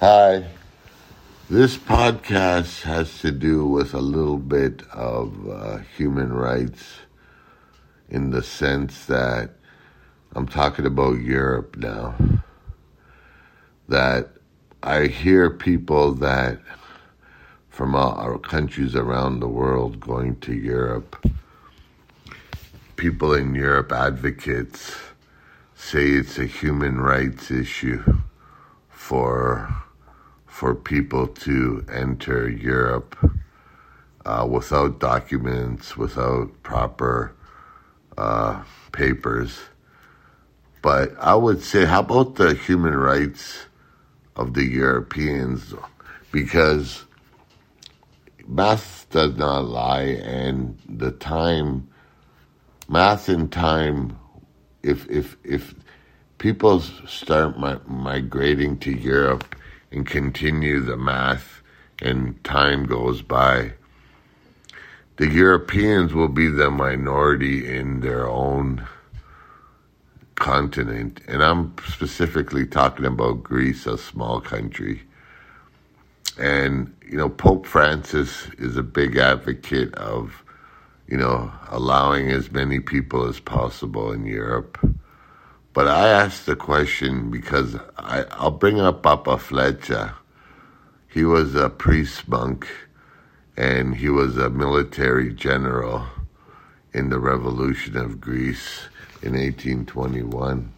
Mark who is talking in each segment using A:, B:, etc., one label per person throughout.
A: Hi. This podcast has to do with a little bit of uh, human rights in the sense that I'm talking about Europe now. That I hear people that from our countries around the world going to Europe, people in Europe, advocates, say it's a human rights issue for for people to enter Europe uh, without documents, without proper uh, papers. But I would say, how about the human rights of the Europeans? Because math does not lie, and the time, math and time, if if if people start mi- migrating to Europe and continue the math and time goes by, the Europeans will be the minority in their own continent. And I'm specifically talking about Greece, a small country. And, you know, Pope Francis is a big advocate of, you know, allowing as many people as possible in Europe. But I asked the question because I, I'll bring up Papaflessas. He was a priest monk and he was a military general in the revolution of Greece in 1821.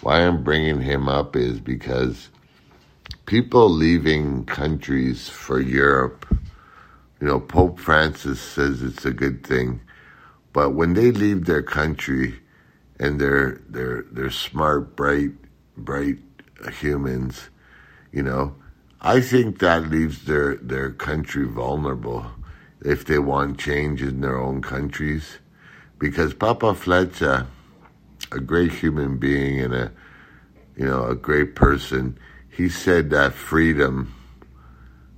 A: Why I'm bringing him up is because people leaving countries for Europe, you know, Pope Francis says it's a good thing, but when they leave their country, and they're they're they're smart, bright, bright humans. You know, I think that leaves their their country vulnerable if they want change in their own countries, because Papaflessas, a great human being and a you know a great person, he said that freedom,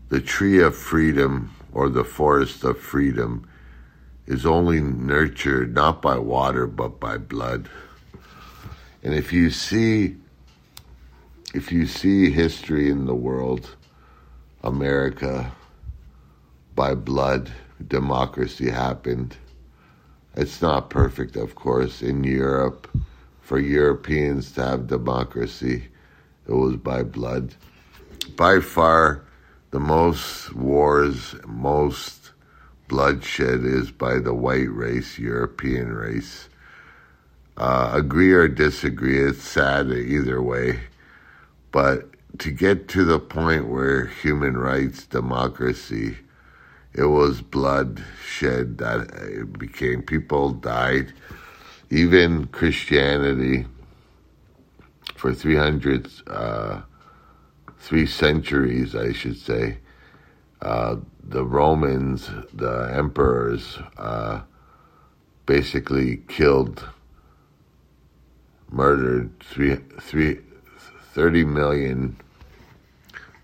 A: the tree of freedom or the forest of freedom is only nurtured not by water but by blood. And if you see if you see history in the world, America by blood, democracy happened. It's not perfect, of course. In Europe, for Europeans to have democracy, it was by blood. By far, the most wars, most bloodshed is by the white race, European race. Uh, agree or disagree, it's sad either way. But to get to the point where human rights, democracy, it was bloodshed that it became. People died. Even Christianity, for 300, uh, three centuries, I should say, uh, the Romans, the emperors, uh, basically killed, murdered three, three, 30 million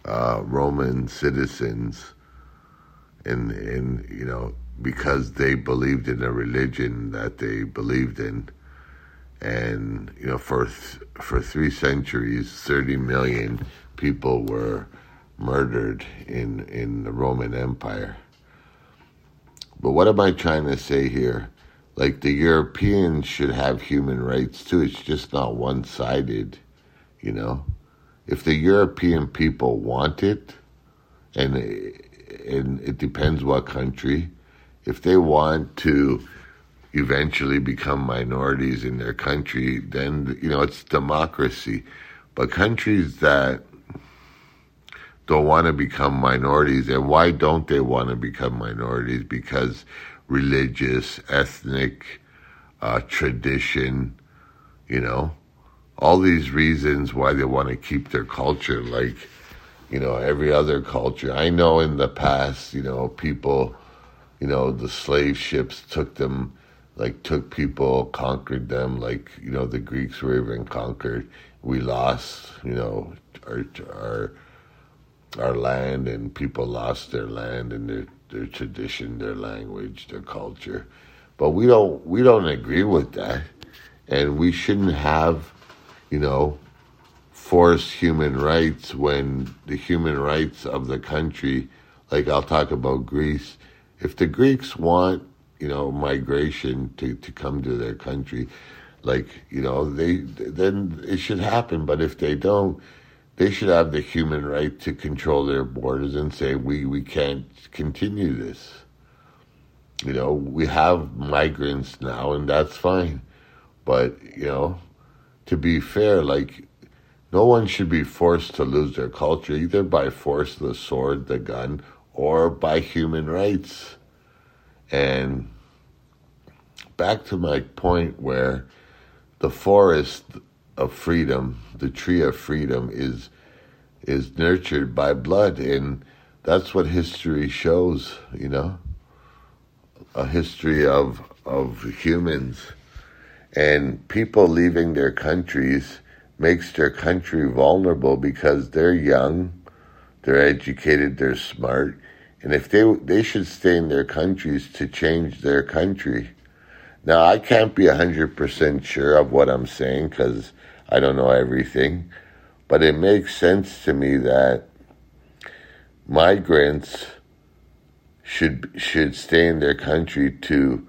A: uh, Roman citizens, in in you know because they believed in a religion that they believed in, and you know for for three centuries, 30 million people were murdered in, in the Roman Empire. But what am I trying to say here? Like the Europeans should have human rights too. It's just not one sided, you know? If the European people want it, and, and it depends what country, if they want to eventually become minorities in their country, then, you know, it's democracy. But countries that don't want to become minorities. And why don't they want to become minorities? Because religious, ethnic, uh, tradition, you know, all these reasons why they want to keep their culture like, you know, every other culture. I know in the past, you know, people, you know, the slave ships took them, like, took people, conquered them, like, you know, the Greeks were even conquered. We lost, you know, our, our, our land and people lost their land and their their tradition, their language, their culture. But we don't we don't agree with that. And we shouldn't have, you know, force human rights when the human rights of the country, like I'll talk about Greece, if the Greeks want, you know, migration to, to come to their country, like, you know, they then it should happen. But if they don't, they should have the human right to control their borders and say we, we can't continue this. You know, we have migrants now and that's fine. But, you know, to be fair, like no one should be forced to lose their culture either by force, the sword, the gun, or by human rights. And back to my point where the forest of freedom, the tree of freedom, is is nurtured by blood, and that's what history shows. You know, a history of of humans and people leaving their countries makes their country vulnerable because they're young, they're educated, they're smart, and if they they should stay in their countries to change their country. Now I can't be hundred percent sure of what I'm saying because I don't know everything, but it makes sense to me that migrants should should stay in their country to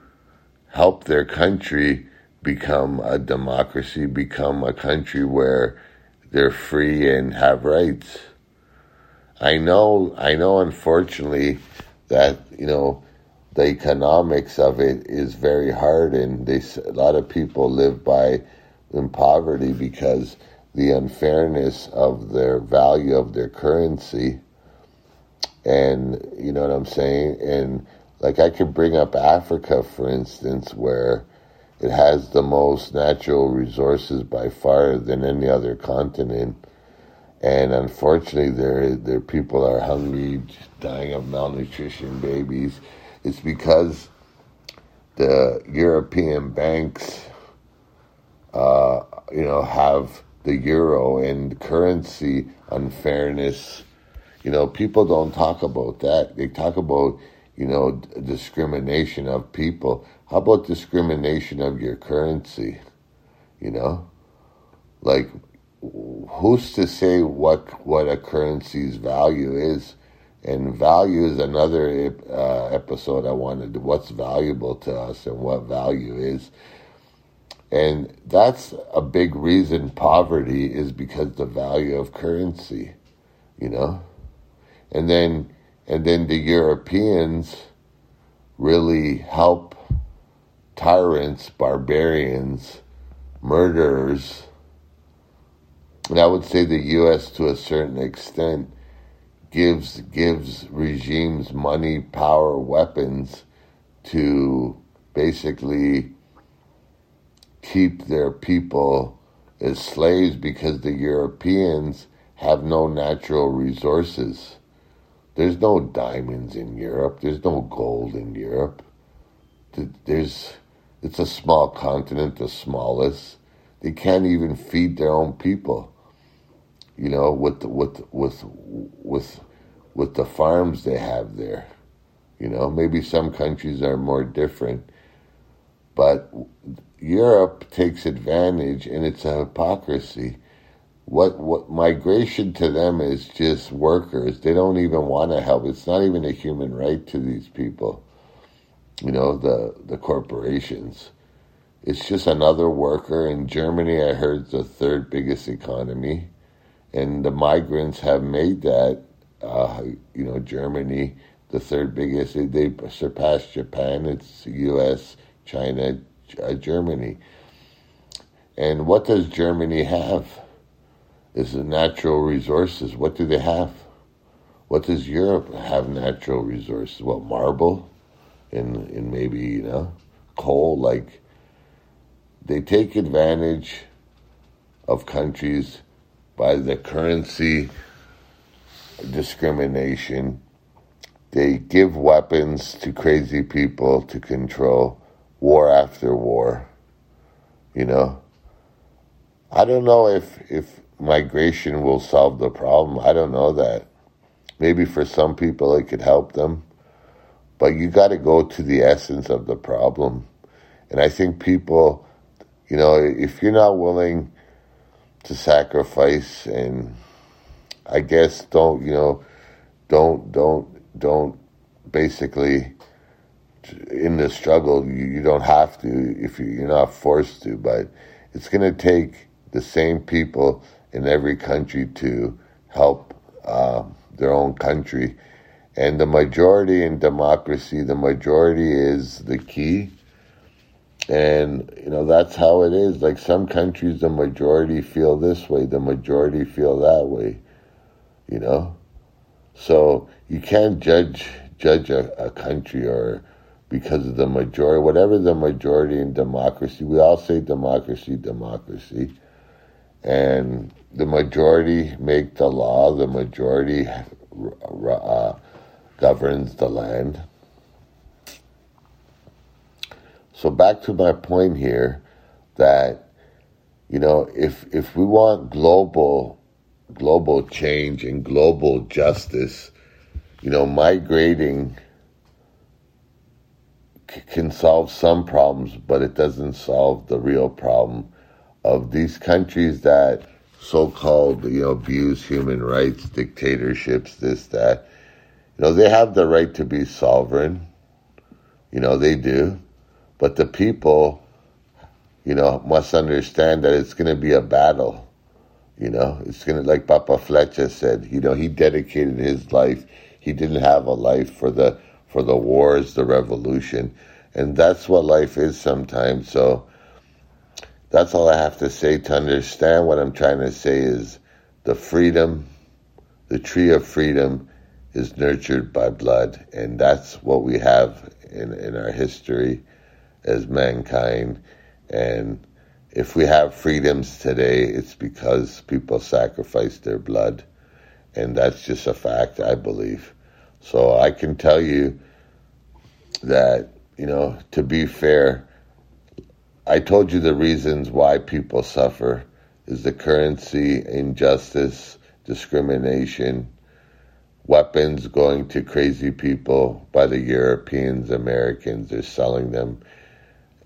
A: help their country become a democracy, become a country where they're free and have rights. I know, I know, unfortunately, that you know the economics of it is very hard, and they a lot of people live by in poverty because the unfairness of their value of their currency, and you know what I'm saying, and like I could bring up Africa, for instance, where it has the most natural resources by far than any other continent. And unfortunately, their there people are hungry, dying of malnutrition, babies. It's because the European banks, uh, you know, have the euro and currency unfairness. You know, people don't talk about that. They talk about, you know, discrimination of people. How about discrimination of your currency? You know, like who's to say what what a currency's value is? And value is another uh, episode I wanted. What's valuable to us and what value is. And that's a big reason poverty is because the value of currency, you know? And then and then the Europeans really help tyrants, barbarians, murderers. And I would say the U.S. to a certain extent gives gives regimes money, power, weapons to basically keep their people as slaves because the Europeans have no natural resources. There's no diamonds in Europe. There's no gold in Europe. There's it's a small continent, the smallest. They can't even feed their own people. You know, with the, with with with with the farms they have there. You know, maybe some countries are more different, but Europe takes advantage, and it's a hypocrisy. What what migration to them is just workers. They don't even want to help. It's not even a human right to these people you know, the, the corporations. It's just another worker. In Germany, I heard the third biggest economy. And the migrants have made that, uh, you know, Germany the third biggest. They surpassed Japan. It's U.S., China, uh, Germany. And what does Germany have? Is the natural resources. What do they have? What does Europe have natural resources? What, marble? and and maybe you know coal like they take advantage of countries by the currency discrimination they give weapons to crazy people to control war after war you know? I don't know if if migration will solve the problem. I don't know that. Maybe for some people it could help them but you got to go to the essence of the problem. And I think people, you know, if you're not willing to sacrifice and I guess don't you know don't don't don't basically in the struggle you, you don't have to if you, you're not forced to but it's going to take the same people in every country to help uh, their own country. And the majority in democracy the majority is the key and, you know, that's how it is. Like some countries, the majority feel this way, the majority feel that way, you know? So you can't judge judge a, a country or because of the majority, whatever the majority in democracy, we all say democracy, democracy. And the majority make the law, the majority uh, governs the land. So back to my point here that you know if if we want global global change and global justice, you know, migrating c- can solve some problems, but it doesn't solve the real problem of these countries that so-called you know abuse human rights, dictatorships, this that. You know, they have the right to be sovereign. You know, they do but the people, you know, must understand that it's going to be a battle. You know, it's going to, like Papaflessas said, you know, he dedicated his life. He didn't have a life for the, for the wars, the revolution. And that's what life is sometimes. So that's all I have to say to understand what I'm trying to say is the freedom, the tree of freedom is nurtured by blood. And that's what we have in, in our history as mankind. And if we have freedoms today, it's because people sacrificed their blood. And that's just a fact, I believe. So I can tell you that, you know, to be fair, I told you the reasons why people suffer is the currency, injustice, discrimination, weapons going to crazy people by the Europeans, Americans, they're selling them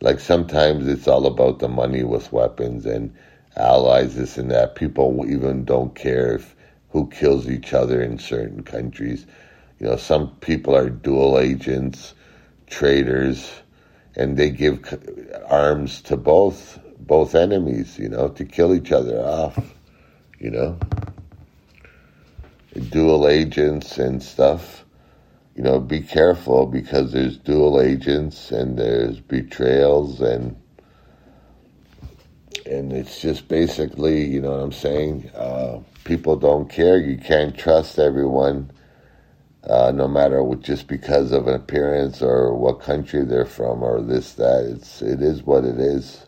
A: like sometimes it's all about the money with weapons and allies, this and that. People even don't care if who kills each other in certain countries. You know, some people are dual agents, traitors, and they give arms to both both enemies. You know, to kill each other off. You know, dual agents and stuff you know, be careful because there's dual agents and there's betrayals and and it's just basically, you know what I'm saying? Uh, people don't care. You can't trust everyone, uh, no matter what, just because of an appearance or what country they're from or this that. It's it is what it is.